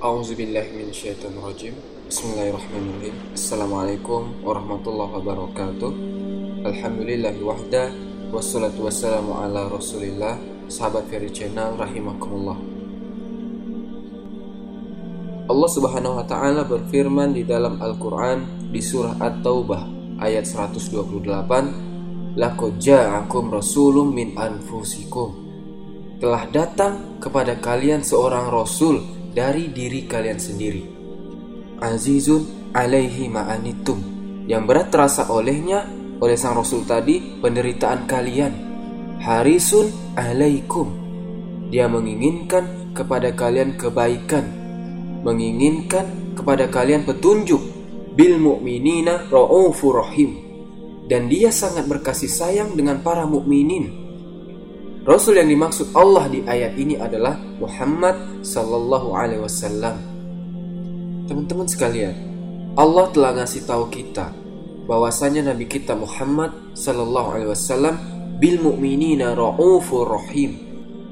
A'udzubillahiminasyaitonirrajim Bismillahirrahmanirrahim. Assalamualaikum warahmatullahi wabarakatuh. Alhamdulillahi wahda Wassalatu wassalamu ala rasulillah. Sahabat Ferry Channel rahimakumullah. Allah subhanahu wa ta'ala berfirman di dalam Al-Quran Di surah At-Taubah ayat 128 Laqad ja'akum rasulun min anfusikum. Telah datang kepada kalian seorang rasul dari diri kalian sendiri. Azizun alaihi ma'anitum yang berat terasa olehnya oleh sang rasul tadi penderitaan kalian. Harisun alaikum dia menginginkan kepada kalian kebaikan, menginginkan kepada kalian petunjuk. Bil mu'minina ra'ufur rahim dan dia sangat berkasih sayang dengan para mukminin Rasul yang dimaksud Allah di ayat ini adalah Muhammad sallallahu alaihi wasallam. Teman-teman sekalian, Allah telah ngasih tahu kita bahwasanya Nabi kita Muhammad sallallahu alaihi wasallam bil mu'minina raufur rahim.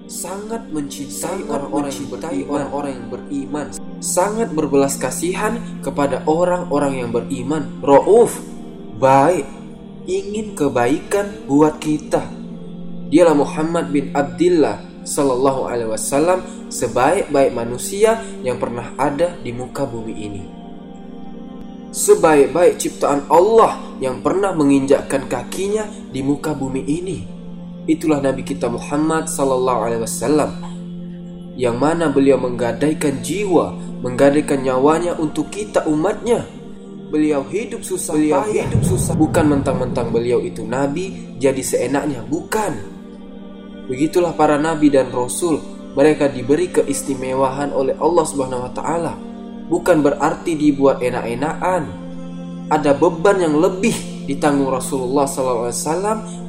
Sangat mencintai orang-orang yang beriman, orang-orang yang beriman, sangat berbelas kasihan kepada orang-orang yang beriman. Rauf, baik, ingin kebaikan buat kita Dialah Muhammad bin Abdullah Sallallahu Alaihi Wasallam sebaik-baik manusia yang pernah ada di muka bumi ini. Sebaik-baik ciptaan Allah yang pernah menginjakkan kakinya di muka bumi ini. Itulah Nabi kita Muhammad Sallallahu Alaihi Wasallam yang mana beliau menggadaikan jiwa, menggadaikan nyawanya untuk kita umatnya. Beliau hidup susah, beliau payah. hidup susah. Bukan mentang-mentang beliau itu nabi jadi seenaknya, bukan. Begitulah para nabi dan rasul, mereka diberi keistimewaan oleh Allah Subhanahu wa taala. Bukan berarti dibuat enak-enakan. Ada beban yang lebih ditanggung Rasulullah SAW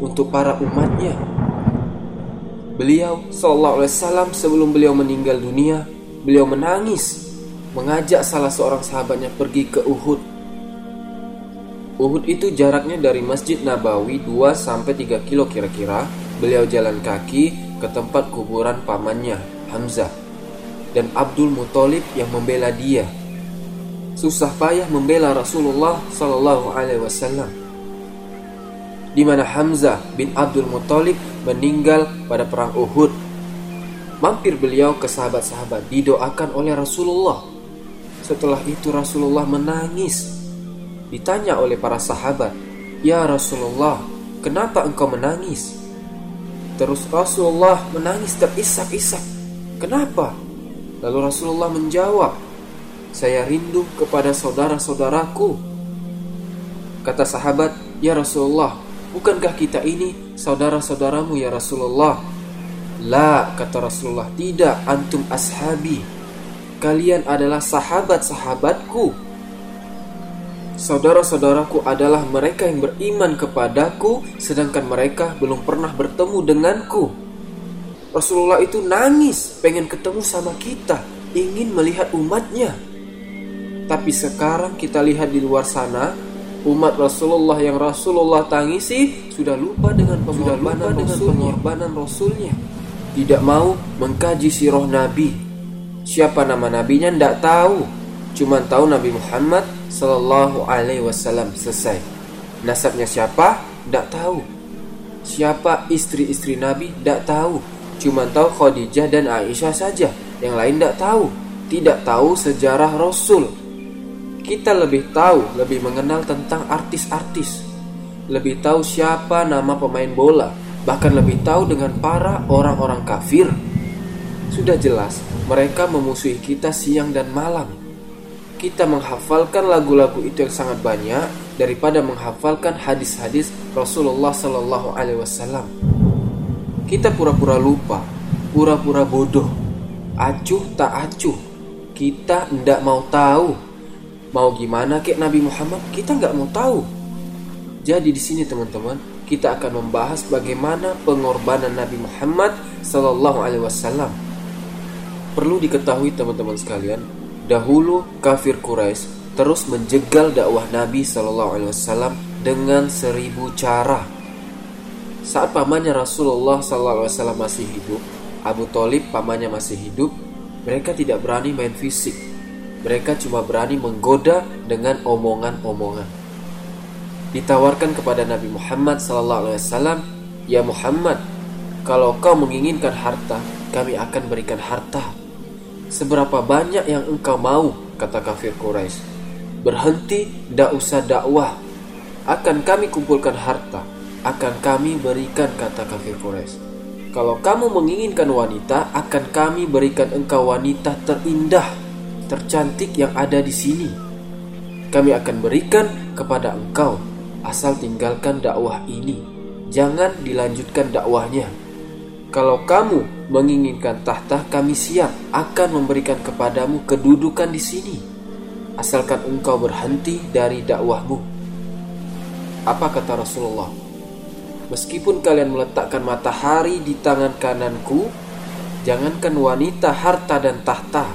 untuk para umatnya. Beliau SAW sebelum beliau meninggal dunia, beliau menangis mengajak salah seorang sahabatnya pergi ke Uhud. Uhud itu jaraknya dari Masjid Nabawi 2 sampai 3 kilo kira-kira beliau jalan kaki ke tempat kuburan pamannya, Hamzah, dan Abdul Muthalib yang membela dia. Susah payah membela Rasulullah Sallallahu Alaihi Wasallam. Di mana Hamzah bin Abdul Muthalib meninggal pada perang Uhud. Mampir beliau ke sahabat-sahabat didoakan oleh Rasulullah. Setelah itu Rasulullah menangis. Ditanya oleh para sahabat, "Ya Rasulullah, kenapa engkau menangis?" Terus Rasulullah menangis terisak-isak. Kenapa? Lalu Rasulullah menjawab, "Saya rindu kepada saudara-saudaraku." Kata sahabat, "Ya Rasulullah, bukankah kita ini saudara-saudaramu ya Rasulullah?" La, kata Rasulullah, "Tidak, antum ashabi. Kalian adalah sahabat-sahabatku." Saudara-saudaraku adalah mereka yang beriman kepadaku, sedangkan mereka belum pernah bertemu denganku. Rasulullah itu nangis, pengen ketemu sama kita, ingin melihat umatnya. Tapi sekarang kita lihat di luar sana, umat Rasulullah yang Rasulullah tangisi sudah lupa dengan pengorbanan, dengan pengorbanan Rasulnya. Tidak mau mengkaji sirah Nabi. Siapa nama nabinya tidak tahu. Cuma tahu Nabi Muhammad Sallallahu Alaihi Wasallam selesai. Nasabnya siapa? Tidak tahu. Siapa istri-istri Nabi? Tidak tahu. Cuma tahu Khadijah dan Aisyah saja. Yang lain tidak tahu. Tidak tahu sejarah Rasul. Kita lebih tahu, lebih mengenal tentang artis-artis. Lebih tahu siapa nama pemain bola. Bahkan lebih tahu dengan para orang-orang kafir. Sudah jelas, mereka memusuhi kita siang dan malam kita menghafalkan lagu-lagu itu yang sangat banyak daripada menghafalkan hadis-hadis Rasulullah Sallallahu Alaihi Wasallam. Kita pura-pura lupa, pura-pura bodoh, acuh tak acuh. Kita tidak mau tahu. Mau gimana kek Nabi Muhammad? Kita nggak mau tahu. Jadi di sini teman-teman, kita akan membahas bagaimana pengorbanan Nabi Muhammad Sallallahu Alaihi Wasallam. Perlu diketahui teman-teman sekalian, Dahulu kafir Quraisy terus menjegal dakwah Nabi Shallallahu Alaihi Wasallam dengan seribu cara. Saat pamannya Rasulullah Shallallahu Alaihi Wasallam masih hidup, Abu Talib pamannya masih hidup, mereka tidak berani main fisik. Mereka cuma berani menggoda dengan omongan-omongan. Ditawarkan kepada Nabi Muhammad SAW, Ya Muhammad, kalau kau menginginkan harta, kami akan berikan harta. Seberapa banyak yang engkau mau, kata kafir Quraisy. Berhenti, tidak usah dakwah. Akan kami kumpulkan harta, akan kami berikan, kata kafir Quraisy. Kalau kamu menginginkan wanita, akan kami berikan engkau wanita terindah, tercantik yang ada di sini. Kami akan berikan kepada engkau, asal tinggalkan dakwah ini. Jangan dilanjutkan dakwahnya. Kalau kamu menginginkan tahta, kami siap akan memberikan kepadamu kedudukan di sini. Asalkan engkau berhenti dari dakwahmu. Apa kata Rasulullah? Meskipun kalian meletakkan matahari di tangan kananku, jangankan wanita, harta, dan tahta.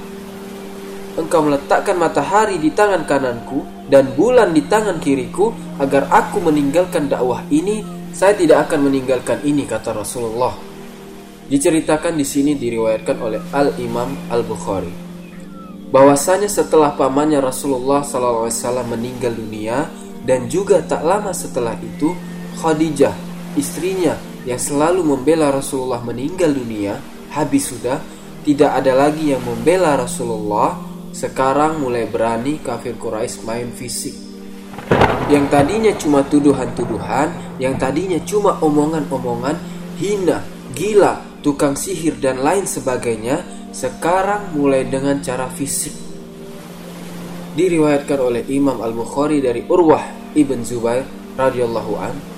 Engkau meletakkan matahari di tangan kananku dan bulan di tangan kiriku agar aku meninggalkan dakwah ini, saya tidak akan meninggalkan ini kata Rasulullah. Diceritakan di sini diriwayatkan oleh Al Imam Al Bukhari bahwasanya setelah pamannya Rasulullah SAW meninggal dunia dan juga tak lama setelah itu Khadijah istrinya yang selalu membela Rasulullah meninggal dunia, habis sudah tidak ada lagi yang membela Rasulullah. Sekarang mulai berani kafir Quraisy main fisik. Yang tadinya cuma tuduhan-tuduhan, yang tadinya cuma omongan-omongan hina, gila, tukang sihir dan lain sebagainya, sekarang mulai dengan cara fisik. Diriwayatkan oleh Imam Al-Bukhari dari Urwah ibn Zubair radhiyallahu an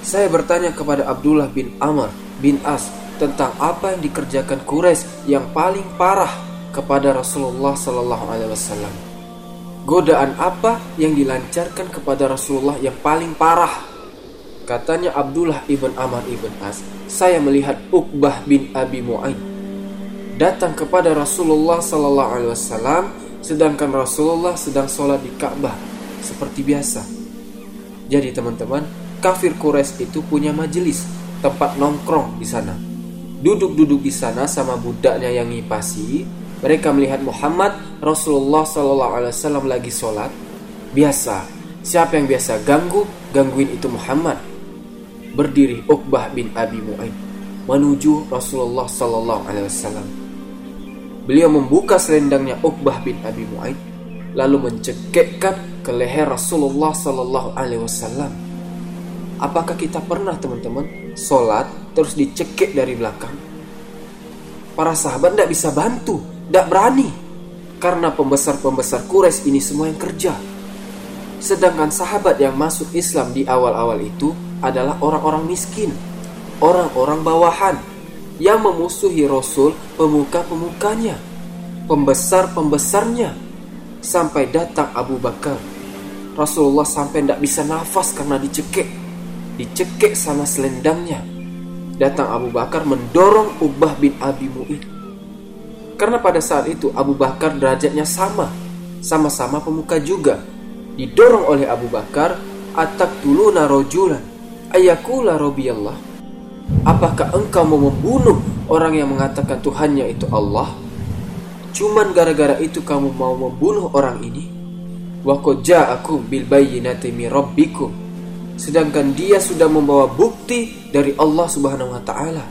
saya bertanya kepada Abdullah bin Amr bin As tentang apa yang dikerjakan Quraisy yang paling parah kepada Rasulullah Sallallahu Alaihi Wasallam. Godaan apa yang dilancarkan kepada Rasulullah yang paling parah? Katanya Abdullah ibn Amr ibn As, saya melihat Uqbah bin Abi Mu'aid datang kepada Rasulullah Sallallahu Alaihi Wasallam, sedangkan Rasulullah sedang sholat di Ka'bah seperti biasa. Jadi teman-teman, kafir Quraisy itu punya majelis, tempat nongkrong di sana. Duduk-duduk di sana sama budaknya yang ngipasi, mereka melihat Muhammad Rasulullah SAW lagi sholat. Biasa, siapa yang biasa ganggu, gangguin itu Muhammad. Berdiri Uqbah bin Abi Mu'aid menuju Rasulullah SAW. Beliau membuka selendangnya Uqbah bin Abi Mu'aid lalu mencekikkan ke leher Rasulullah Sallallahu Alaihi Wasallam Apakah kita pernah teman-teman sholat terus dicekik dari belakang? Para sahabat tidak bisa bantu, tidak berani. Karena pembesar-pembesar Quraisy ini semua yang kerja. Sedangkan sahabat yang masuk Islam di awal-awal itu adalah orang-orang miskin, orang-orang bawahan yang memusuhi Rasul pemuka-pemukanya, pembesar-pembesarnya, sampai datang Abu Bakar. Rasulullah sampai tidak bisa nafas karena dicekik dicekik sama selendangnya. Datang Abu Bakar mendorong Ubah bin Abi Mu'id. Karena pada saat itu Abu Bakar derajatnya sama, sama-sama pemuka juga. Didorong oleh Abu Bakar, atak tuluna rojulan, ayakula Allah. Apakah engkau mau membunuh orang yang mengatakan Tuhannya itu Allah? Cuman gara-gara itu kamu mau membunuh orang ini? Wa qad ja'akum bil rabbikum sedangkan dia sudah membawa bukti dari Allah Subhanahu wa taala.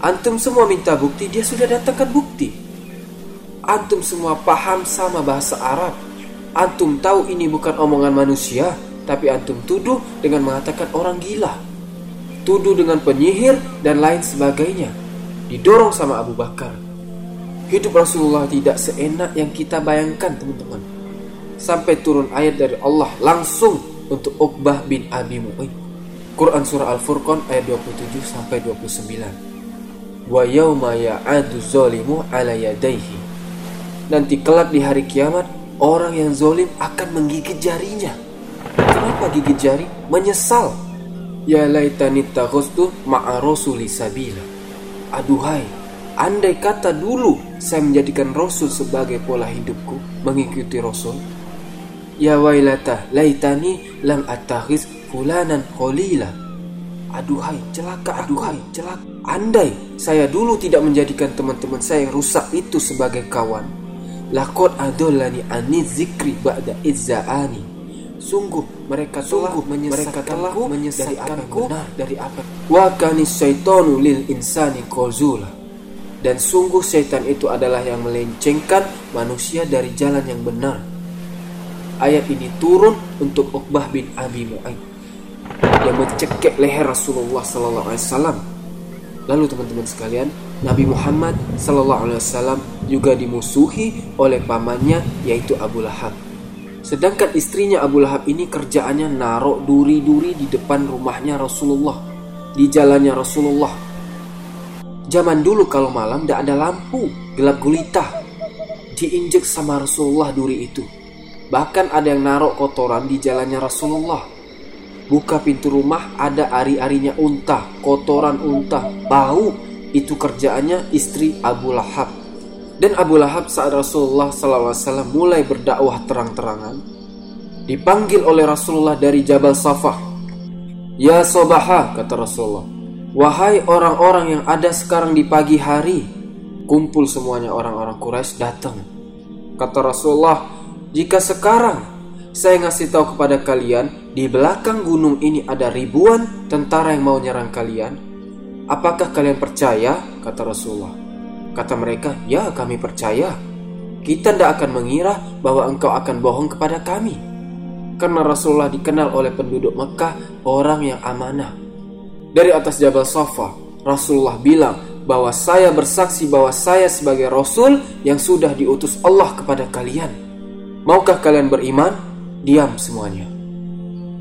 Antum semua minta bukti, dia sudah datangkan bukti. Antum semua paham sama bahasa Arab. Antum tahu ini bukan omongan manusia, tapi antum tuduh dengan mengatakan orang gila. Tuduh dengan penyihir dan lain sebagainya. Didorong sama Abu Bakar. Hidup Rasulullah tidak seenak yang kita bayangkan, teman-teman. Sampai turun ayat dari Allah langsung untuk Uqbah bin Abi Mu'id. Quran surah Al-Furqan ayat 27 sampai 29. Wa yauma ya'adu zalimu ala yadayhi. Nanti kelak di hari kiamat orang yang zolim akan menggigit jarinya. Kenapa gigit jari? Menyesal. Ya laitani taghustu ma'a rasuli sabila. Aduhai, andai kata dulu saya menjadikan Rasul sebagai pola hidupku, mengikuti Rasul, Ya wailata laitani lam attakhis fulanan kholila. Aduhai celaka, aduhai celaka. Andai saya dulu tidak menjadikan teman-teman saya yang rusak itu sebagai kawan. Lakot adolani anid zikri ba'da izza'ani Sungguh mereka telah mereka telah menyesatkanku dari apa Wa kanis lil insani kozula Dan sungguh syaitan itu adalah yang melencengkan manusia dari jalan yang benar Ayat ini turun untuk Uqbah bin Abi Mu'ayyid yang mencekik leher Rasulullah Sallallahu Alaihi Wasallam. Lalu teman-teman sekalian, Nabi Muhammad Sallallahu Alaihi Wasallam juga dimusuhi oleh pamannya yaitu Abu Lahab. Sedangkan istrinya Abu Lahab ini kerjaannya narok duri-duri di depan rumahnya Rasulullah, di jalannya Rasulullah. Zaman dulu kalau malam tidak ada lampu, gelap gulita. Diinjek sama Rasulullah duri itu. Bahkan ada yang narok kotoran di jalannya Rasulullah. Buka pintu rumah ada ari-arinya unta, kotoran unta, bau. Itu kerjaannya istri Abu Lahab. Dan Abu Lahab saat Rasulullah SAW mulai berdakwah terang-terangan, dipanggil oleh Rasulullah dari Jabal Safah. Ya Sobaha, kata Rasulullah. Wahai orang-orang yang ada sekarang di pagi hari, kumpul semuanya orang-orang Quraisy datang. Kata Rasulullah, jika sekarang saya ngasih tahu kepada kalian di belakang gunung ini ada ribuan tentara yang mau nyerang kalian, apakah kalian percaya? Kata Rasulullah. Kata mereka, ya kami percaya. Kita tidak akan mengira bahwa engkau akan bohong kepada kami. Karena Rasulullah dikenal oleh penduduk Mekah orang yang amanah. Dari atas Jabal Safa, Rasulullah bilang bahwa saya bersaksi bahwa saya sebagai Rasul yang sudah diutus Allah kepada kalian. Maukah kalian beriman? Diam semuanya.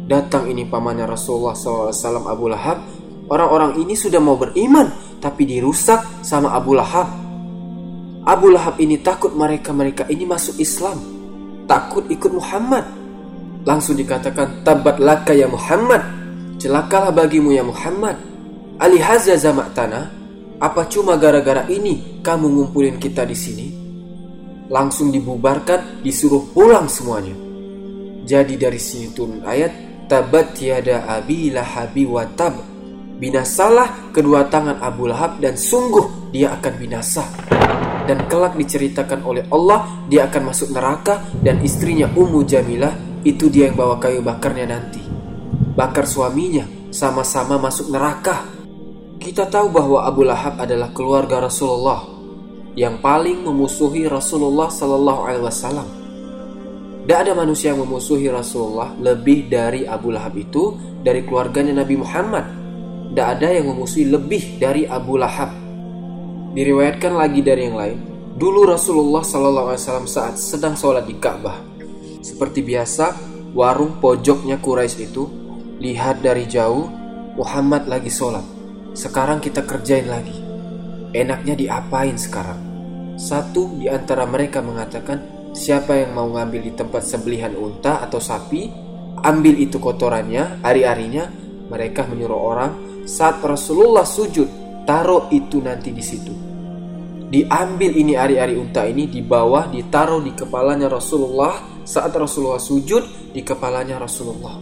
Datang ini pamannya Rasulullah SAW Abu Lahab. Orang-orang ini sudah mau beriman, tapi dirusak sama Abu Lahab. Abu Lahab ini takut mereka-mereka ini masuk Islam. Takut ikut Muhammad. Langsung dikatakan, Tabat laka ya Muhammad. Celakalah bagimu ya Muhammad. Alihaza tanah. Apa cuma gara-gara ini kamu ngumpulin kita di sini? Langsung dibubarkan, disuruh pulang semuanya. Jadi dari sini turun ayat Tabat tiada abi lahabi watab Binasalah kedua tangan Abu Lahab dan sungguh dia akan binasa Dan kelak diceritakan oleh Allah Dia akan masuk neraka Dan istrinya Ummu Jamilah Itu dia yang bawa kayu bakarnya nanti Bakar suaminya Sama-sama masuk neraka Kita tahu bahwa Abu Lahab adalah keluarga Rasulullah Yang paling memusuhi Rasulullah Sallallahu Alaihi Wasallam tidak ada manusia yang memusuhi Rasulullah lebih dari Abu Lahab itu dari keluarganya Nabi Muhammad. Tidak ada yang memusuhi lebih dari Abu Lahab. Diriwayatkan lagi dari yang lain, dulu Rasulullah SAW saat sedang sholat di Ka'bah. Seperti biasa, warung pojoknya Quraisy itu lihat dari jauh Muhammad lagi sholat. Sekarang kita kerjain lagi. Enaknya diapain sekarang? Satu di antara mereka mengatakan, Siapa yang mau ngambil di tempat sembelihan unta atau sapi, ambil itu kotorannya, ari-arinya. Mereka menyuruh orang saat Rasulullah sujud, taruh itu nanti di situ. Diambil ini ari-ari unta ini di bawah, ditaruh di kepalanya Rasulullah saat Rasulullah sujud di kepalanya Rasulullah.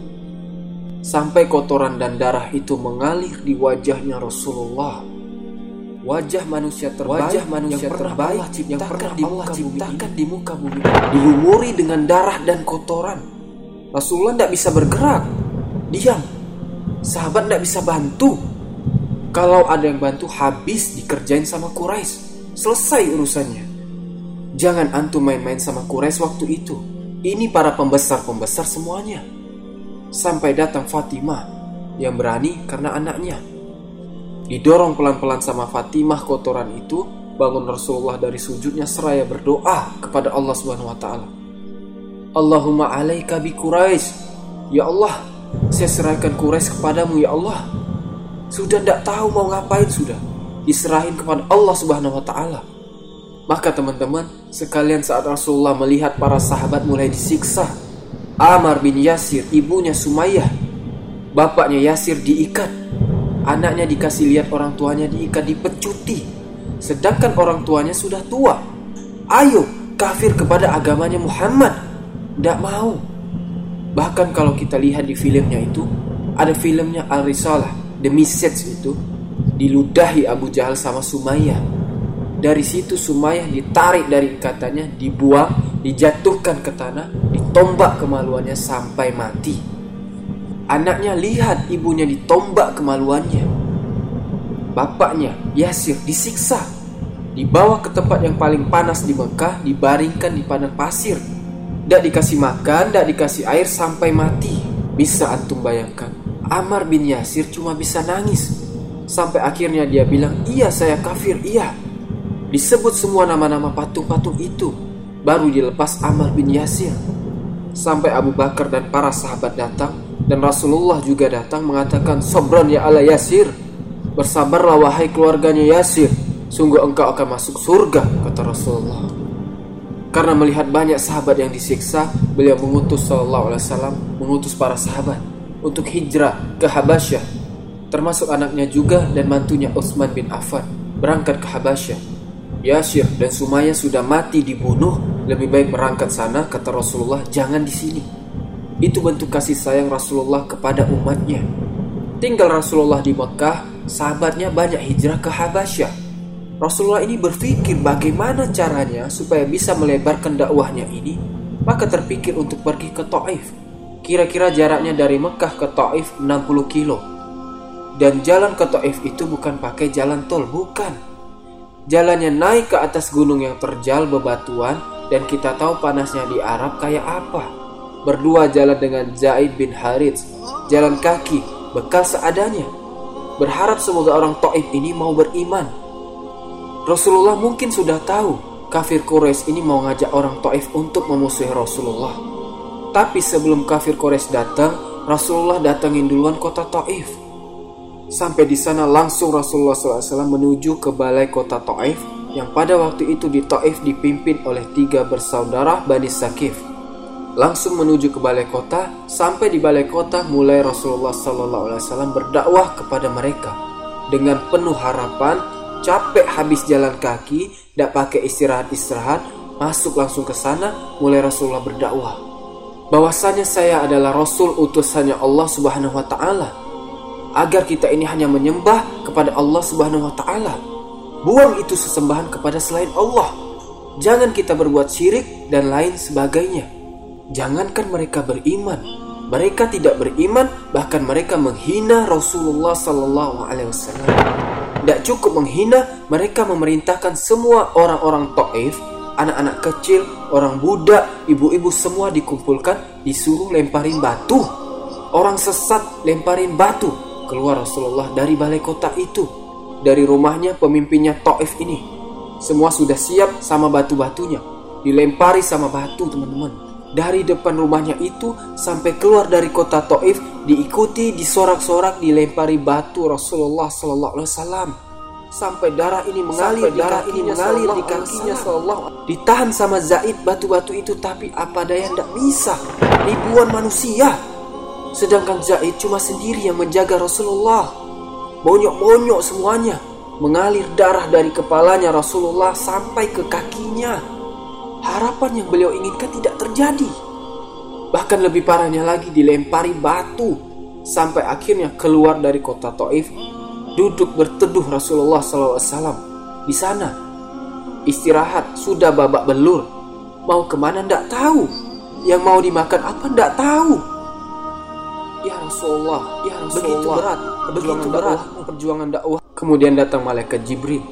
Sampai kotoran dan darah itu mengalir di wajahnya Rasulullah wajah manusia terbaik, wajah manusia yang terbaik Allah yang pernah di Allah ciptakan di muka bumi dilumuri dengan darah dan kotoran. Rasulullah tidak bisa bergerak, diam. Sahabat tidak bisa bantu. Kalau ada yang bantu habis dikerjain sama Quraisy. Selesai urusannya. Jangan antum main-main sama Quraisy waktu itu. Ini para pembesar-pembesar semuanya. Sampai datang Fatimah yang berani karena anaknya. Didorong pelan-pelan sama Fatimah kotoran itu, bangun Rasulullah dari sujudnya seraya berdoa kepada Allah Subhanahu wa taala. Allahumma alaika bi Quraisy. Ya Allah, saya serahkan Quraisy kepadamu ya Allah. Sudah tidak tahu mau ngapain sudah. Diserahin kepada Allah Subhanahu wa taala. Maka teman-teman, sekalian saat Rasulullah melihat para sahabat mulai disiksa, Amar bin Yasir, ibunya Sumayyah, bapaknya Yasir diikat, Anaknya dikasih lihat orang tuanya diikat dipecuti. Sedangkan orang tuanya sudah tua. Ayo kafir kepada agamanya Muhammad. Tidak mau. Bahkan kalau kita lihat di filmnya itu, ada filmnya Al-Risalah, The Message itu, diludahi Abu Jahal sama Sumayyah. Dari situ Sumayyah ditarik dari ikatannya, dibuang, dijatuhkan ke tanah, ditombak kemaluannya sampai mati. Anaknya lihat ibunya ditombak kemaluannya. Bapaknya Yasir disiksa, dibawa ke tempat yang paling panas di Mekah, dibaringkan di padang pasir. Tidak dikasih makan, tidak dikasih air sampai mati. Bisa antum bayangkan, Amar bin Yasir cuma bisa nangis. Sampai akhirnya dia bilang, iya saya kafir, iya. Disebut semua nama-nama patung-patung itu. Baru dilepas Amar bin Yasir. Sampai Abu Bakar dan para sahabat datang. Dan Rasulullah juga datang mengatakan, Sobran ya ala Yasir. Bersabarlah wahai keluarganya Yasir. Sungguh engkau akan masuk surga, kata Rasulullah. Karena melihat banyak sahabat yang disiksa, beliau mengutus Sallallahu Alaihi Wasallam, mengutus para sahabat untuk hijrah ke Habasyah, termasuk anaknya juga dan mantunya Utsman bin Affan berangkat ke Habasyah. Yasir dan Sumaya sudah mati dibunuh, lebih baik berangkat sana, kata Rasulullah, jangan di sini. Itu bentuk kasih sayang Rasulullah kepada umatnya. Tinggal Rasulullah di Mekah, sahabatnya banyak hijrah ke Habasyah. Rasulullah ini berpikir bagaimana caranya supaya bisa melebarkan dakwahnya ini, maka terpikir untuk pergi ke Taif. Kira-kira jaraknya dari Mekah ke Taif 60 kilo. Dan jalan ke Taif itu bukan pakai jalan tol, bukan. Jalannya naik ke atas gunung yang terjal bebatuan dan kita tahu panasnya di Arab kayak apa. Berdua jalan dengan Zaid bin Harits, jalan kaki, bekal seadanya. Berharap semoga orang Taif ini mau beriman Rasulullah mungkin sudah tahu kafir Quraisy ini mau ngajak orang Taif untuk memusuhi Rasulullah. Tapi sebelum kafir Quraisy datang, Rasulullah datangin duluan kota Taif. Sampai di sana langsung Rasulullah SAW menuju ke balai kota Taif yang pada waktu itu di Taif dipimpin oleh tiga bersaudara Bani Sakif. Langsung menuju ke balai kota, sampai di balai kota mulai Rasulullah SAW berdakwah kepada mereka dengan penuh harapan capek habis jalan kaki, tidak pakai istirahat-istirahat, masuk langsung ke sana, mulai Rasulullah berdakwah. Bahwasanya saya adalah Rasul utusannya Allah Subhanahu wa taala. Agar kita ini hanya menyembah kepada Allah Subhanahu wa taala. Buang itu sesembahan kepada selain Allah. Jangan kita berbuat syirik dan lain sebagainya. Jangankan mereka beriman, mereka tidak beriman, bahkan mereka menghina Rasulullah Sallallahu Alaihi Wasallam. Tidak cukup menghina, mereka memerintahkan semua orang-orang Taif, anak-anak kecil, orang budak, ibu-ibu semua dikumpulkan, disuruh lemparin batu. Orang sesat lemparin batu. Keluar Rasulullah dari balai kota itu. Dari rumahnya pemimpinnya Taif ini. Semua sudah siap sama batu-batunya. Dilempari sama batu teman-teman. Dari depan rumahnya itu sampai keluar dari kota Taif diikuti disorak-sorak dilempari batu Rasulullah Sallallahu Alaihi Wasallam sampai darah ini mengalir sampai darah ini mengalir di kakinya Sallallahu ditahan sama Zaid batu-batu itu tapi apa daya tidak bisa ribuan manusia sedangkan Zaid cuma sendiri yang menjaga Rasulullah. Bonyok-bonyok semuanya mengalir darah dari kepalanya Rasulullah sampai ke kakinya. Harapan yang beliau inginkan tidak terjadi. Bahkan lebih parahnya lagi dilempari batu. Sampai akhirnya keluar dari kota Taif duduk berteduh Rasulullah SAW di sana istirahat sudah babak belur. Mau ke mana? Ndak tahu. Yang mau dimakan apa? Ndak tahu ya Rasulullah ya Rasulullah begitu berat begitu berat perjuangan dakwah kemudian datang malaikat Jibril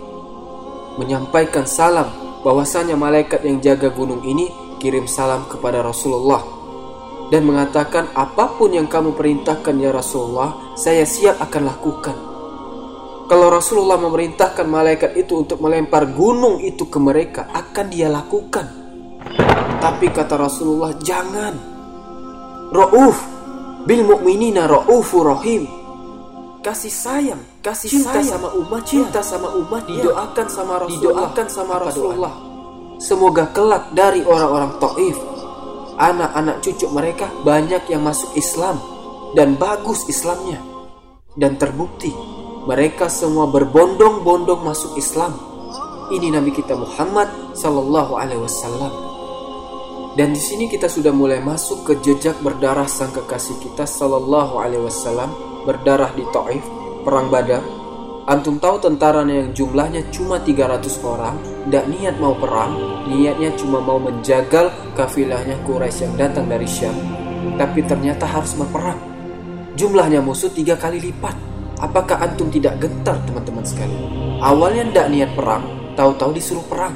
menyampaikan salam bahwasanya malaikat yang jaga gunung ini kirim salam kepada Rasulullah dan mengatakan apa pun yang kamu perintahkan ya Rasulullah, saya siap akan lakukan. Kalau Rasulullah memerintahkan malaikat itu untuk melempar gunung itu ke mereka, akan dia lakukan. Tapi kata Rasulullah, jangan. Ra'uf bil mu'minina ra'ufur rahim. Kasih sayang, kasih cinta sayang. sama umat, cinta sama umat, didoakan sama Rasulullah, didoakan sama Rasulullah. Semoga kelak dari orang-orang Taif anak-anak cucu mereka banyak yang masuk Islam dan bagus Islamnya. Dan terbukti mereka semua berbondong-bondong masuk Islam. Ini Nabi kita Muhammad Sallallahu Alaihi Wasallam. Dan di sini kita sudah mulai masuk ke jejak berdarah sang kekasih kita Sallallahu Alaihi Wasallam berdarah di Taif perang Badar. Antum tahu tentaranya yang jumlahnya cuma 300 orang, tidak niat mau perang, niatnya cuma mau menjagal kafilahnya Quraisy yang datang dari Syam, tapi ternyata harus berperang. Jumlahnya musuh tiga kali lipat. Apakah antum tidak gentar teman-teman sekalian? Awalnya tidak niat perang, tahu-tahu disuruh perang,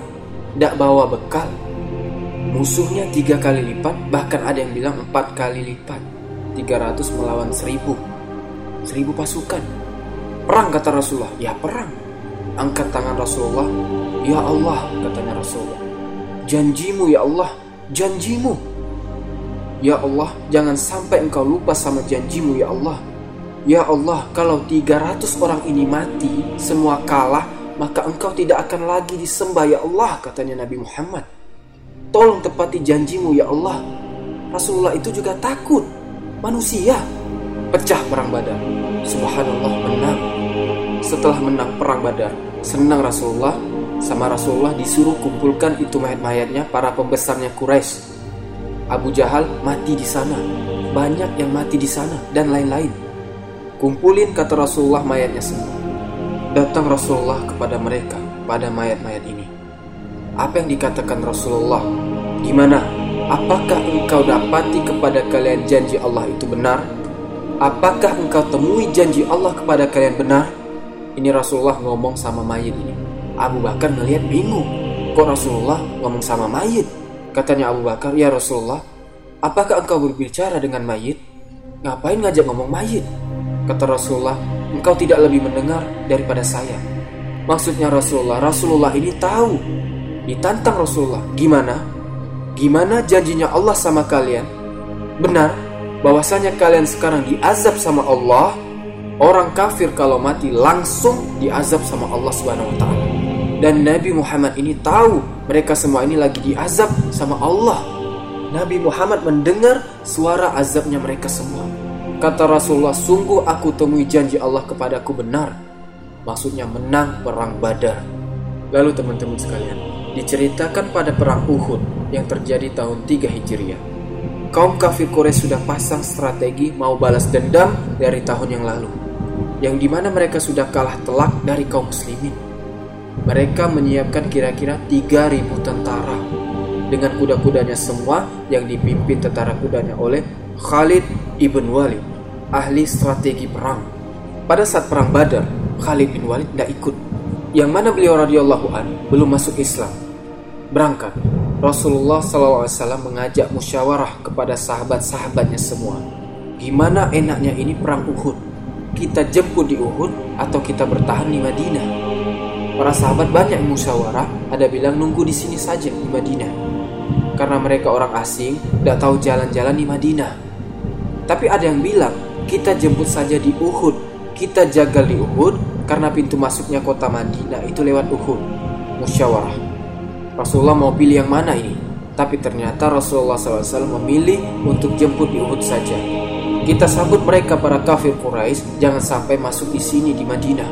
tidak bawa bekal. Musuhnya tiga kali lipat, bahkan ada yang bilang empat kali lipat. 300 melawan seribu, seribu pasukan Perang kata Rasulullah, ya perang. Angkat tangan Rasulullah, ya Allah katanya Rasulullah. Janjimu ya Allah, janjimu. Ya Allah, jangan sampai engkau lupa sama janjimu ya Allah. Ya Allah, kalau 300 orang ini mati, semua kalah, maka engkau tidak akan lagi disembah ya Allah, katanya Nabi Muhammad. Tolong tepati janjimu ya Allah. Rasulullah itu juga takut. Manusia. Pecah perang badan. Subhanallah menang. Setelah menang perang Badar, senang Rasulullah sama Rasulullah disuruh kumpulkan itu mayat-mayatnya para pembesarnya Quraisy. Abu Jahal mati di sana, banyak yang mati di sana dan lain-lain. Kumpulin kata Rasulullah mayatnya semua. Datang Rasulullah kepada mereka pada mayat-mayat ini. Apa yang dikatakan Rasulullah? Gimana? Apakah engkau dapati kepada kalian janji Allah itu benar? Apakah engkau temui janji Allah kepada kalian benar? Ini Rasulullah ngomong sama mayit ini. Abu Bakar melihat bingung. Kok Rasulullah ngomong sama mayit? Katanya Abu Bakar, ya Rasulullah, apakah engkau berbicara dengan mayit? Ngapain ngajak ngomong mayit? Kata Rasulullah, engkau tidak lebih mendengar daripada saya. Maksudnya Rasulullah, Rasulullah ini tahu. Ditantang Rasulullah, gimana? Gimana janjinya Allah sama kalian? Benar, bahwasanya kalian sekarang diazab sama Allah Orang kafir kalau mati langsung diazab sama Allah Subhanahu wa taala. Dan Nabi Muhammad ini tahu mereka semua ini lagi diazab sama Allah. Nabi Muhammad mendengar suara azabnya mereka semua. Kata Rasulullah, sungguh aku temui janji Allah kepadaku benar. Maksudnya menang perang badar. Lalu teman-teman sekalian, diceritakan pada perang Uhud yang terjadi tahun 3 Hijriah. Kaum kafir Quraisy sudah pasang strategi mau balas dendam dari tahun yang lalu yang di mana mereka sudah kalah telak dari kaum muslimin. Mereka menyiapkan kira-kira 3000 tentara dengan kuda-kudanya semua yang dipimpin tentara kudanya oleh Khalid ibn Walid, ahli strategi perang. Pada saat perang Badar, Khalid bin Walid tidak ikut. Yang mana beliau radhiyallahu an belum masuk Islam. Berangkat, Rasulullah SAW mengajak musyawarah kepada sahabat-sahabatnya semua. Gimana enaknya ini perang Uhud? kita jemput di Uhud atau kita bertahan di Madinah. Para sahabat banyak musyawarah, ada bilang nunggu di sini saja di Madinah. Karena mereka orang asing, tidak tahu jalan-jalan di Madinah. Tapi ada yang bilang, kita jemput saja di Uhud. Kita jaga di Uhud karena pintu masuknya kota Madinah itu lewat Uhud. Musyawarah. Rasulullah mau pilih yang mana ini? Tapi ternyata Rasulullah SAW memilih untuk jemput di Uhud saja. Kita sambut mereka para kafir Quraisy jangan sampai masuk di sini di Madinah.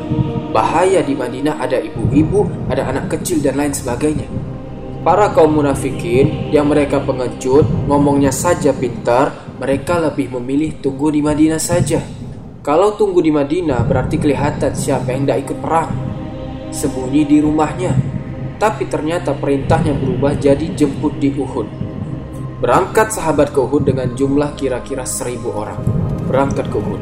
Bahaya di Madinah ada ibu-ibu, ada anak kecil dan lain sebagainya. Para kaum munafikin yang mereka pengecut, ngomongnya saja pintar, mereka lebih memilih tunggu di Madinah saja. Kalau tunggu di Madinah berarti kelihatan siapa yang tidak ikut perang. Sembunyi di rumahnya. Tapi ternyata perintahnya berubah jadi jemput di Uhud. Berangkat sahabat ke Uhud dengan jumlah kira-kira seribu orang. Berangkat ke Uhud.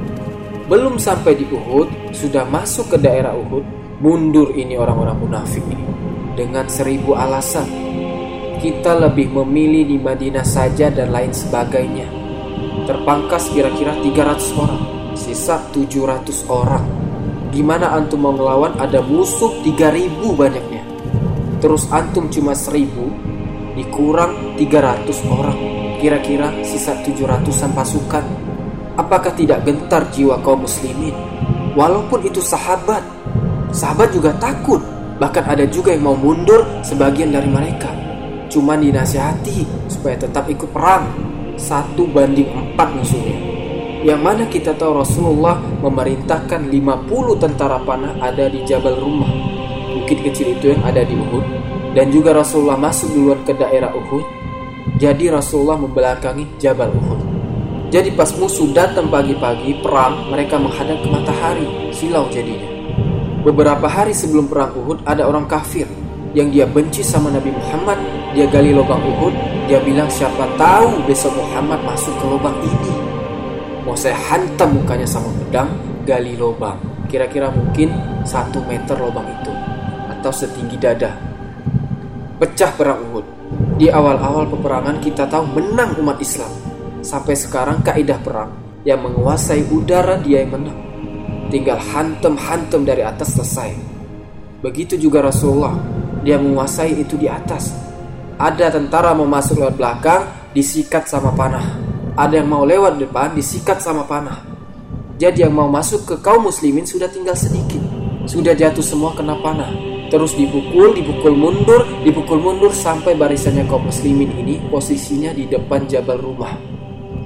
Belum sampai di Uhud, sudah masuk ke daerah Uhud, mundur ini orang-orang munafik ini. Dengan seribu alasan. Kita lebih memilih di Madinah saja dan lain sebagainya. Terpangkas kira-kira 300 orang. Sisa 700 orang. Gimana antum mau melawan ada musuh 3000 banyaknya. Terus antum cuma 1000 dikurang 300 orang, kira-kira sisa 700-an pasukan. Apakah tidak gentar jiwa kaum muslimin? Walaupun itu sahabat, sahabat juga takut. Bahkan ada juga yang mau mundur sebagian dari mereka. Cuma dinasihati supaya tetap ikut perang. Satu banding empat musuhnya. Yang mana kita tahu Rasulullah memerintahkan 50 tentara panah ada di Jabal Rumah. Bukit kecil itu yang ada di Uhud dan juga Rasulullah masuk duluan ke daerah Uhud. Jadi Rasulullah membelakangi Jabal Uhud. Jadi pas musuh datang pagi-pagi perang, mereka menghadap ke matahari, silau jadinya. Beberapa hari sebelum perang Uhud ada orang kafir yang dia benci sama Nabi Muhammad. Dia gali lubang Uhud. Dia bilang siapa tahu besok Muhammad masuk ke lubang ini. Mau saya hantam mukanya sama pedang, gali lubang. Kira-kira mungkin satu meter lubang itu atau setinggi dada. Pecah perang Uhud. Di awal-awal peperangan kita tahu menang umat Islam. Sampai sekarang kaidah perang yang menguasai udara dia yang menang tinggal hantem-hantem dari atas selesai. Begitu juga Rasulullah, dia menguasai itu di atas. Ada tentara mau masuk lewat belakang, disikat sama panah. Ada yang mau lewat depan, disikat sama panah. Jadi yang mau masuk ke kaum muslimin sudah tinggal sedikit. Sudah jatuh semua kena panah. Terus dipukul, dipukul mundur, dipukul mundur sampai barisannya kaum muslimin ini posisinya di depan jabal rumah.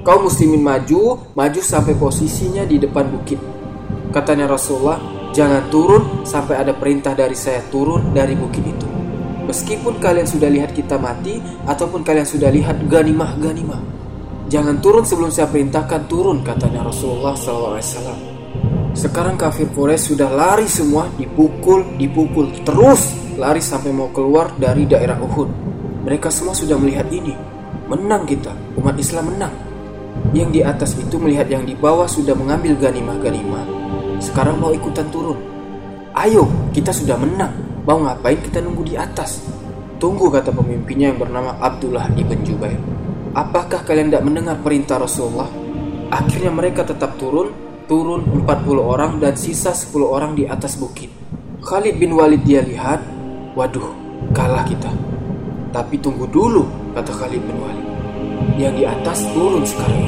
Kaum muslimin maju, maju sampai posisinya di depan bukit. Katanya Rasulullah, jangan turun sampai ada perintah dari saya turun dari bukit itu. Meskipun kalian sudah lihat kita mati ataupun kalian sudah lihat ganimah-ganimah. Jangan turun sebelum saya perintahkan turun katanya Rasulullah SAW. Sekarang kafir Quraisy sudah lari semua, dipukul, dipukul, terus lari sampai mau keluar dari daerah Uhud. Mereka semua sudah melihat ini. Menang kita, umat Islam menang. Yang di atas itu melihat yang di bawah sudah mengambil ganimah-ganimah. Sekarang mau ikutan turun. Ayo, kita sudah menang. Mau ngapain kita nunggu di atas? Tunggu kata pemimpinnya yang bernama Abdullah ibn Jubair. Apakah kalian tidak mendengar perintah Rasulullah? Akhirnya mereka tetap turun, turun 40 orang dan sisa 10 orang di atas bukit. Khalid bin Walid dia lihat, waduh, kalah kita. Tapi tunggu dulu, kata Khalid bin Walid. Yang di atas turun sekarang.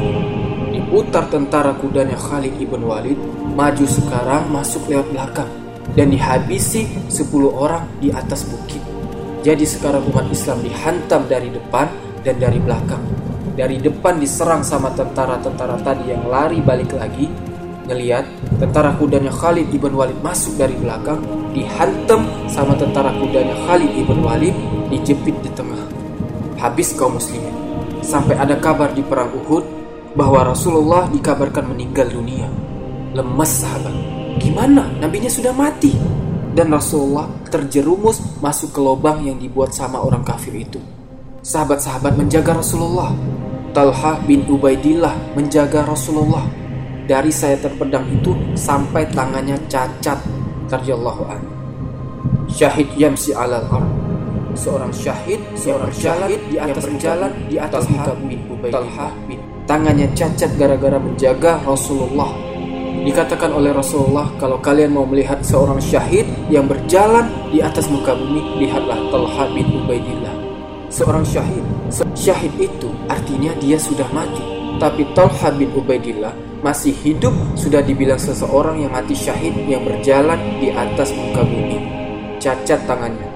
Diputar tentara kudanya Khalid ibn Walid maju sekarang masuk lewat belakang dan dihabisi 10 orang di atas bukit. Jadi sekarang umat Islam dihantam dari depan dan dari belakang. Dari depan diserang sama tentara-tentara tadi yang lari balik lagi. Ngeliat tentara kudanya Khalid ibn Walid masuk dari belakang, dihantam sama tentara kudanya Khalid ibn Walid, dijepit di tengah. Habis kaum muslimin. Sampai ada kabar di perang Uhud bahwa Rasulullah dikabarkan meninggal dunia lemas sahabat. Gimana? Nabinya sudah mati. Dan Rasulullah terjerumus masuk ke lubang yang dibuat sama orang kafir itu. Sahabat-sahabat menjaga Rasulullah. Talha bin Ubaidillah menjaga Rasulullah. Dari sayatan pedang itu sampai tangannya cacat. Radhiyallahu an. Syahid yamsi alal ard. Seorang syahid, seorang syahid di atas berjalan di atas muka bin Ubaidillah. Tangannya cacat gara-gara menjaga Rasulullah Dikatakan oleh Rasulullah, kalau kalian mau melihat seorang syahid yang berjalan di atas muka bumi, lihatlah Talha bin Ubaidillah. Seorang syahid. Syahid itu artinya dia sudah mati. Tapi Talha bin Ubaidillah masih hidup sudah dibilang seseorang yang mati syahid yang berjalan di atas muka bumi. Cacat tangannya.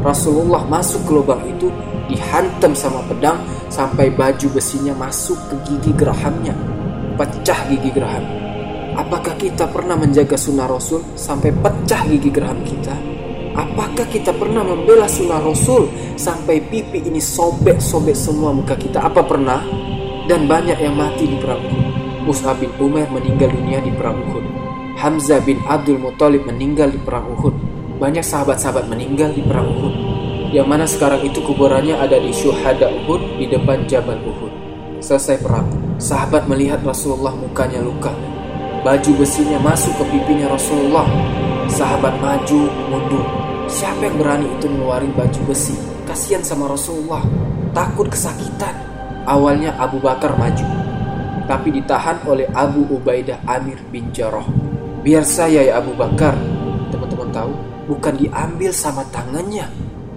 Rasulullah masuk ke lubang itu dihantam sama pedang sampai baju besinya masuk ke gigi gerahamnya. Pecah gigi geraham Apakah kita pernah menjaga sunnah Rasul sampai pecah gigi geraham kita? Apakah kita pernah membela sunnah Rasul sampai pipi ini sobek-sobek semua muka kita? Apa pernah? Dan banyak yang mati di perang. Mus'ab bin Umar meninggal dunia di perang Uhud. Hamzah bin Abdul Muthalib meninggal di perang Uhud. Banyak sahabat-sahabat meninggal di perang Uhud. Yang mana sekarang itu kuburannya ada di Syuhada Uhud di depan Jabal Uhud. Selesai perang, sahabat melihat Rasulullah mukanya luka Baju besinya masuk ke pipinya Rasulullah. Sahabat maju, mundur. Siapa yang berani itu ngeluarin baju besi? Kasihan sama Rasulullah. Takut kesakitan. Awalnya Abu Bakar maju. Tapi ditahan oleh Abu Ubaidah Amir bin Jarrah. Biar saya ya Abu Bakar. Teman-teman tahu, bukan diambil sama tangannya,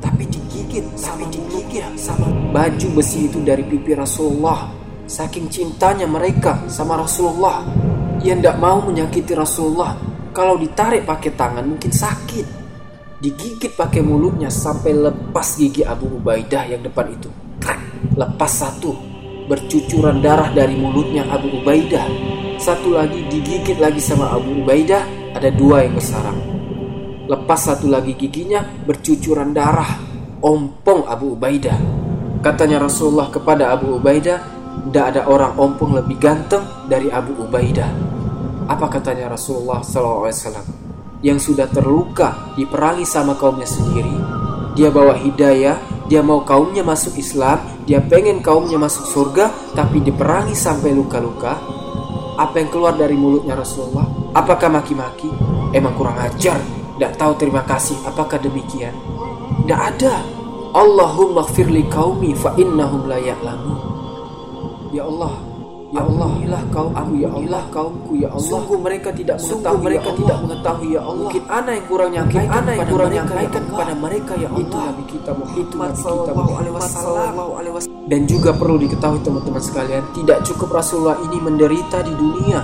tapi digigit sama digigit sama baju besi itu dari pipi Rasulullah. Saking cintanya mereka sama Rasulullah, yang tidak mau menyakiti Rasulullah. Kalau ditarik pakai tangan mungkin sakit. Digigit pakai mulutnya sampai lepas gigi Abu Ubaidah yang depan itu. Lepas satu. Bercucuran darah dari mulutnya Abu Ubaidah. Satu lagi digigit lagi sama Abu Ubaidah. Ada dua yang bersarang. Lepas satu lagi giginya bercucuran darah. Ompong Abu Ubaidah. Katanya Rasulullah kepada Abu Ubaidah, tidak ada orang ompong lebih ganteng dari Abu Ubaidah. Apa katanya Rasulullah SAW? yang sudah terluka diperangi sama kaumnya sendiri. Dia bawa hidayah, dia mau kaumnya masuk Islam, dia pengen kaumnya masuk surga, tapi diperangi sampai luka-luka. Apa yang keluar dari mulutnya Rasulullah? Apakah maki-maki? Emang kurang ajar, tidak tahu terima kasih. Apakah demikian? Tidak ada. Allahumma firli kaumi fa innahum la. Ya Allah, Ya Allah, ilah kaumku, ya Allah, kaumku, ya Allah. Sungguh mereka tidak mengetahui, mereka ya tidak mengetahui, ya Allah. Mungkin anak yang kurang nyampaikan, anak yang kurang nyampaikan kepada mereka, ya Allah. Itu Nabi kita Muhammad Sallallahu Alaihi Wasallam. Dan juga perlu diketahui teman-teman sekalian, tidak cukup Rasulullah ini menderita di dunia.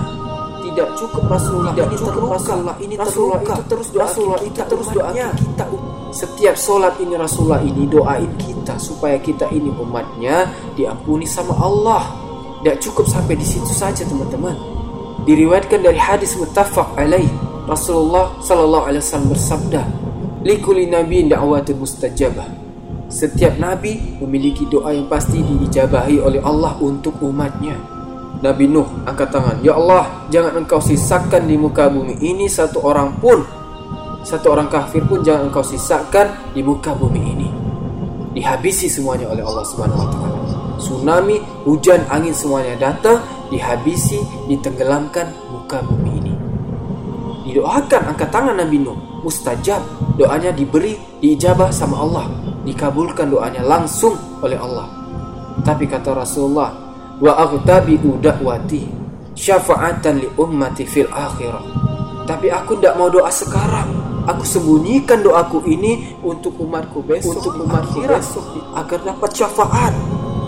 Tidak cukup Rasulullah tidak ini cukup Rasulullah ini Rasulullah itu terus doa Rasulullah itu terus doanya kita setiap sholat ini Rasulullah ini doain kita supaya kita ini umatnya diampuni sama Allah tidak cukup sampai di situ saja teman-teman. Diriwayatkan dari hadis muttafaq alaih Rasulullah sallallahu alaihi wasallam bersabda, "Likuli nabiin da'watun mustajabah." Setiap nabi memiliki doa yang pasti diijabahi oleh Allah untuk umatnya. Nabi Nuh angkat tangan, "Ya Allah, jangan Engkau sisakan di muka bumi ini satu orang pun, satu orang kafir pun jangan Engkau sisakan di muka bumi ini." Dihabisi semuanya oleh Allah Subhanahu wa taala tsunami, hujan, angin semuanya datang, dihabisi, ditenggelamkan muka bumi ini. Didoakan angkat tangan Nabi Nuh, mustajab, doanya diberi, diijabah sama Allah, dikabulkan doanya langsung oleh Allah. Tapi kata Rasulullah, wa aghtabi udakwati syafa'atan li ummati fil akhirah. Tapi aku tidak mau doa sekarang. Aku sembunyikan doaku ini untuk umatku besok, untuk umatku besok agar dapat syafaat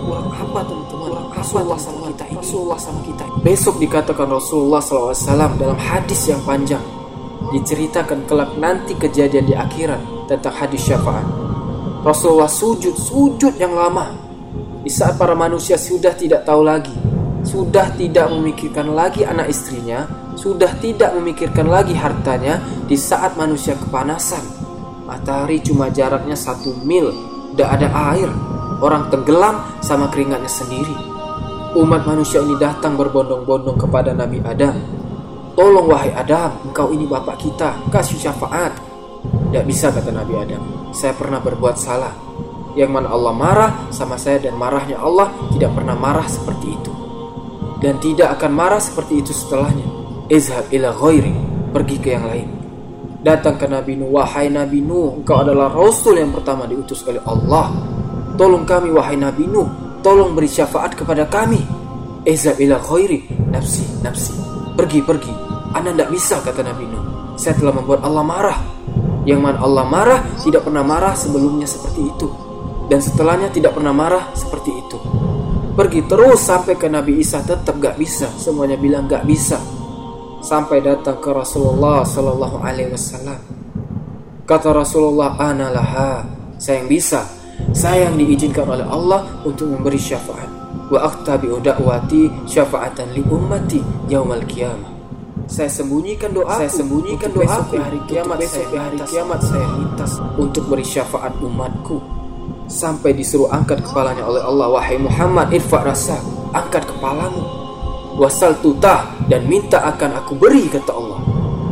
kurang apa teman-teman? Rasulullah sama kita ini. Rasulullah sama kita besok dikatakan Rasulullah SAW dalam hadis yang panjang. Diceritakan kelak nanti kejadian di akhirat tentang hadis syafaat. Rasulullah sujud sujud yang lama. Di saat para manusia sudah tidak tahu lagi sudah tidak memikirkan lagi anak istrinya sudah tidak memikirkan lagi hartanya di saat manusia kepanasan matahari cuma jaraknya satu mil tidak ada air Orang tenggelam sama keringatnya sendiri. Umat manusia ini datang berbondong-bondong kepada Nabi Adam. Tolong wahai Adam, engkau ini bapak kita, kasih syafaat. Tidak bisa kata Nabi Adam, saya pernah berbuat salah. Yang mana Allah marah sama saya dan marahnya Allah tidak pernah marah seperti itu. Dan tidak akan marah seperti itu setelahnya. Izhab ila ghairi, pergi ke yang lain. Datang ke Nabi Nuh, wahai Nabi Nuh, engkau adalah Rasul yang pertama diutus oleh Allah Tolong kami wahai Nabi Nuh, tolong beri syafaat kepada kami. Ezab ila khairi, nafsi, nafsi. Pergi, pergi. Anda tidak bisa, kata Nabi Nuh. Saya telah membuat Allah marah. Yang mana Allah marah, tidak pernah marah sebelumnya seperti itu. Dan setelahnya tidak pernah marah seperti itu. Pergi terus sampai ke Nabi Isa tetap gak bisa. Semuanya bilang gak bisa. Sampai datang ke Rasulullah Sallallahu Alaihi Wasallam. Kata Rasulullah, Analaha, saya yang bisa saya yang diizinkan oleh Allah untuk memberi syafaat. Wa akhtabi da'wati syafa'atan li ummati yaumal qiyamah. Saya sembunyikan doa, saya sembunyikan doa besok hari kiamat, besok saya hari kiamat saya lintas untuk beri syafaat umatku. Sampai disuruh angkat kepalanya oleh Allah, wahai Muhammad, irfa rasa, angkat kepalamu. Wasal tutah dan minta akan aku beri kata Allah.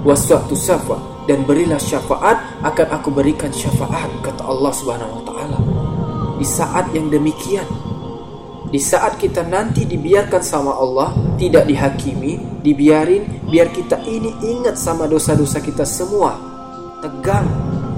Waswatu safa dan berilah syafaat akan aku berikan syafaat kata Allah Subhanahu wa taala di saat yang demikian. Di saat kita nanti dibiarkan sama Allah, tidak dihakimi, dibiarin, biar kita ini ingat sama dosa-dosa kita semua. Tegang,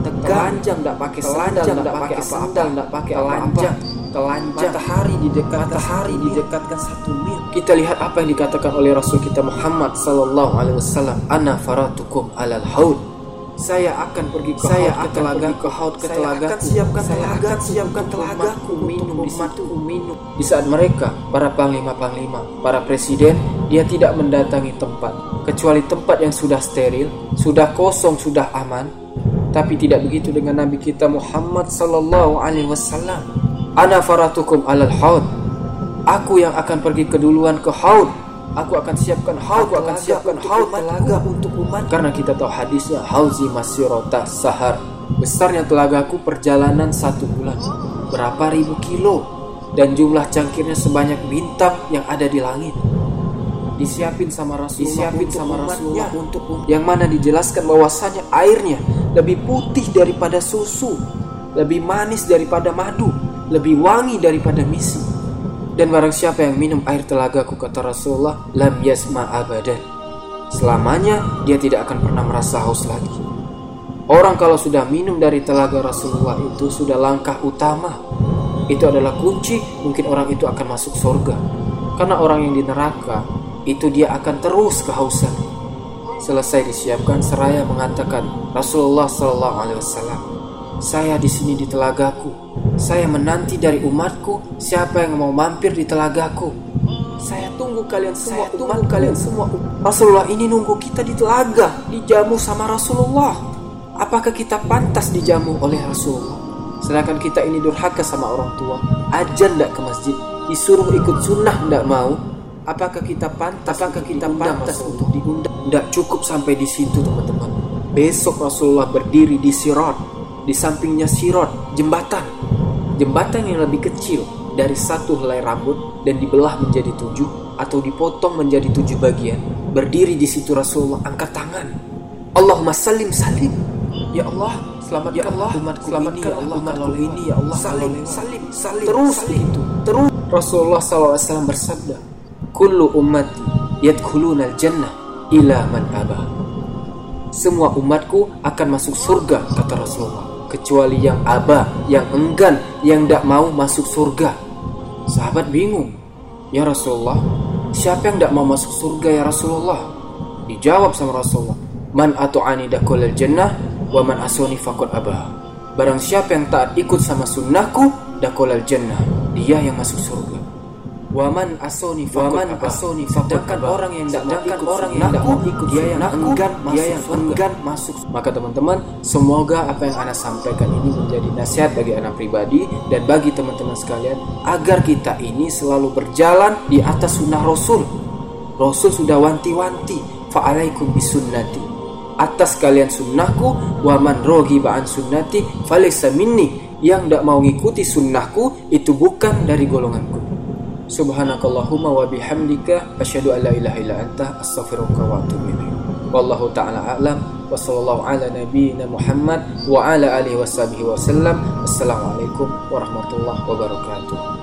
telanjang, tidak pakai sandal, tidak pakai sandal, tidak pakai telanjang, telanjang. Matahari di dekat matahari didekatkan satu mil. Kita lihat apa yang dikatakan oleh Rasul kita Muhammad Sallallahu Alaihi Wasallam. Ana faratukum alal haud saya akan pergi ke saya haud, ke telaga ke haud ke telaga akan siapkan saya telaga akan siapkan telaga ku minum di situ. minum di saat mereka para panglima panglima para presiden dia tidak mendatangi tempat. Kecuali tempat yang sudah steril sudah kosong sudah aman. Tapi tidak begitu dengan nabi kita Muhammad sallallahu alaihi wasallam. Ana faratukum alal haud. Aku yang akan pergi keduluan ke haud Aku akan siapkan haud, aku akan siapkan haud telaga untuk umat. Karena kita tahu hadisnya hauzi masirota sahar. Besarnya telagaku perjalanan satu bulan. Berapa ribu kilo dan jumlah cangkirnya sebanyak bintang yang ada di langit. disiapin sama Rasulullah disiapin sama Rasulullah untuk yang mana dijelaskan bahwasanya airnya lebih putih daripada susu lebih manis daripada madu lebih wangi daripada misi dan barang siapa yang minum air telagaku kata Rasulullah lam yasma abadan. Selamanya dia tidak akan pernah merasa haus lagi. Orang kalau sudah minum dari telaga Rasulullah itu sudah langkah utama. Itu adalah kunci mungkin orang itu akan masuk surga. Karena orang yang di neraka itu dia akan terus kehausan. Selesai disiapkan seraya mengatakan Rasulullah Shallallahu Alaihi Wasallam saya di sini di telagaku saya menanti dari umatku siapa yang mau mampir di telagaku. Saya tunggu kalian semua, Saya tunggu kalian semua. Rasulullah ini nunggu kita di telaga, dijamu sama Rasulullah. Apakah kita pantas dijamu oleh Rasulullah? Sedangkan kita ini durhaka sama orang tua, ajan ndak ke masjid, disuruh ikut sunnah ndak mau. Apakah kita pantas? Apakah kita pantas untuk diundang? Ndak cukup sampai di situ teman-teman. Besok Rasulullah berdiri di sirat, di sampingnya sirat, jembatan Jembatan yang lebih kecil dari satu helai rambut dan dibelah menjadi tujuh atau dipotong menjadi tujuh bagian. Berdiri di situ Rasulullah angkat tangan. Allahumma salim salim. Ya Allah, selamat ya Allah, umatku selamatkan ya Allah, umatku ini ya Allah, salim, salim, salim, terus salim. itu, terus. Rasulullah SAW bersabda, Kullu ummati yadkhuluna al-jannah ila man abah. Semua umatku akan masuk surga, kata Rasulullah kecuali yang abah, yang enggan, yang tidak mau masuk surga. Sahabat bingung. Ya Rasulullah, siapa yang tidak mau masuk surga ya Rasulullah? Dijawab sama Rasulullah, Man atu'ani dakolal jannah, wa man asoni fakot abah. Barang siapa yang taat ikut sama sunnahku, dakolal jannah. Dia yang masuk surga. Waman asoni waman asoni sedangkan orang yang tidak ikut orang yang tidak ikut dia yang enggan dia yang enggan masuk maka teman-teman semoga apa yang anda sampaikan ini menjadi nasihat bagi anak pribadi dan bagi teman-teman sekalian agar kita ini selalu berjalan di atas sunnah Rasul. Rasul sudah wanti-wanti fa'alaikum bisunnati. Atas kalian sunnahku waman rogi ba'an sunnati falaysa minni. Yang tidak mau ngikuti sunnahku itu bukan dari golonganku Subhanakallahumma wa bihamdika asyhadu an la ilaha illa anta astaghfiruka wa atubu ilaik. Wallahu taala a'lam wa sallallahu ala nabiyyina Muhammad wa ala alihi washabihi wasallam. Assalamualaikum warahmatullahi wabarakatuh.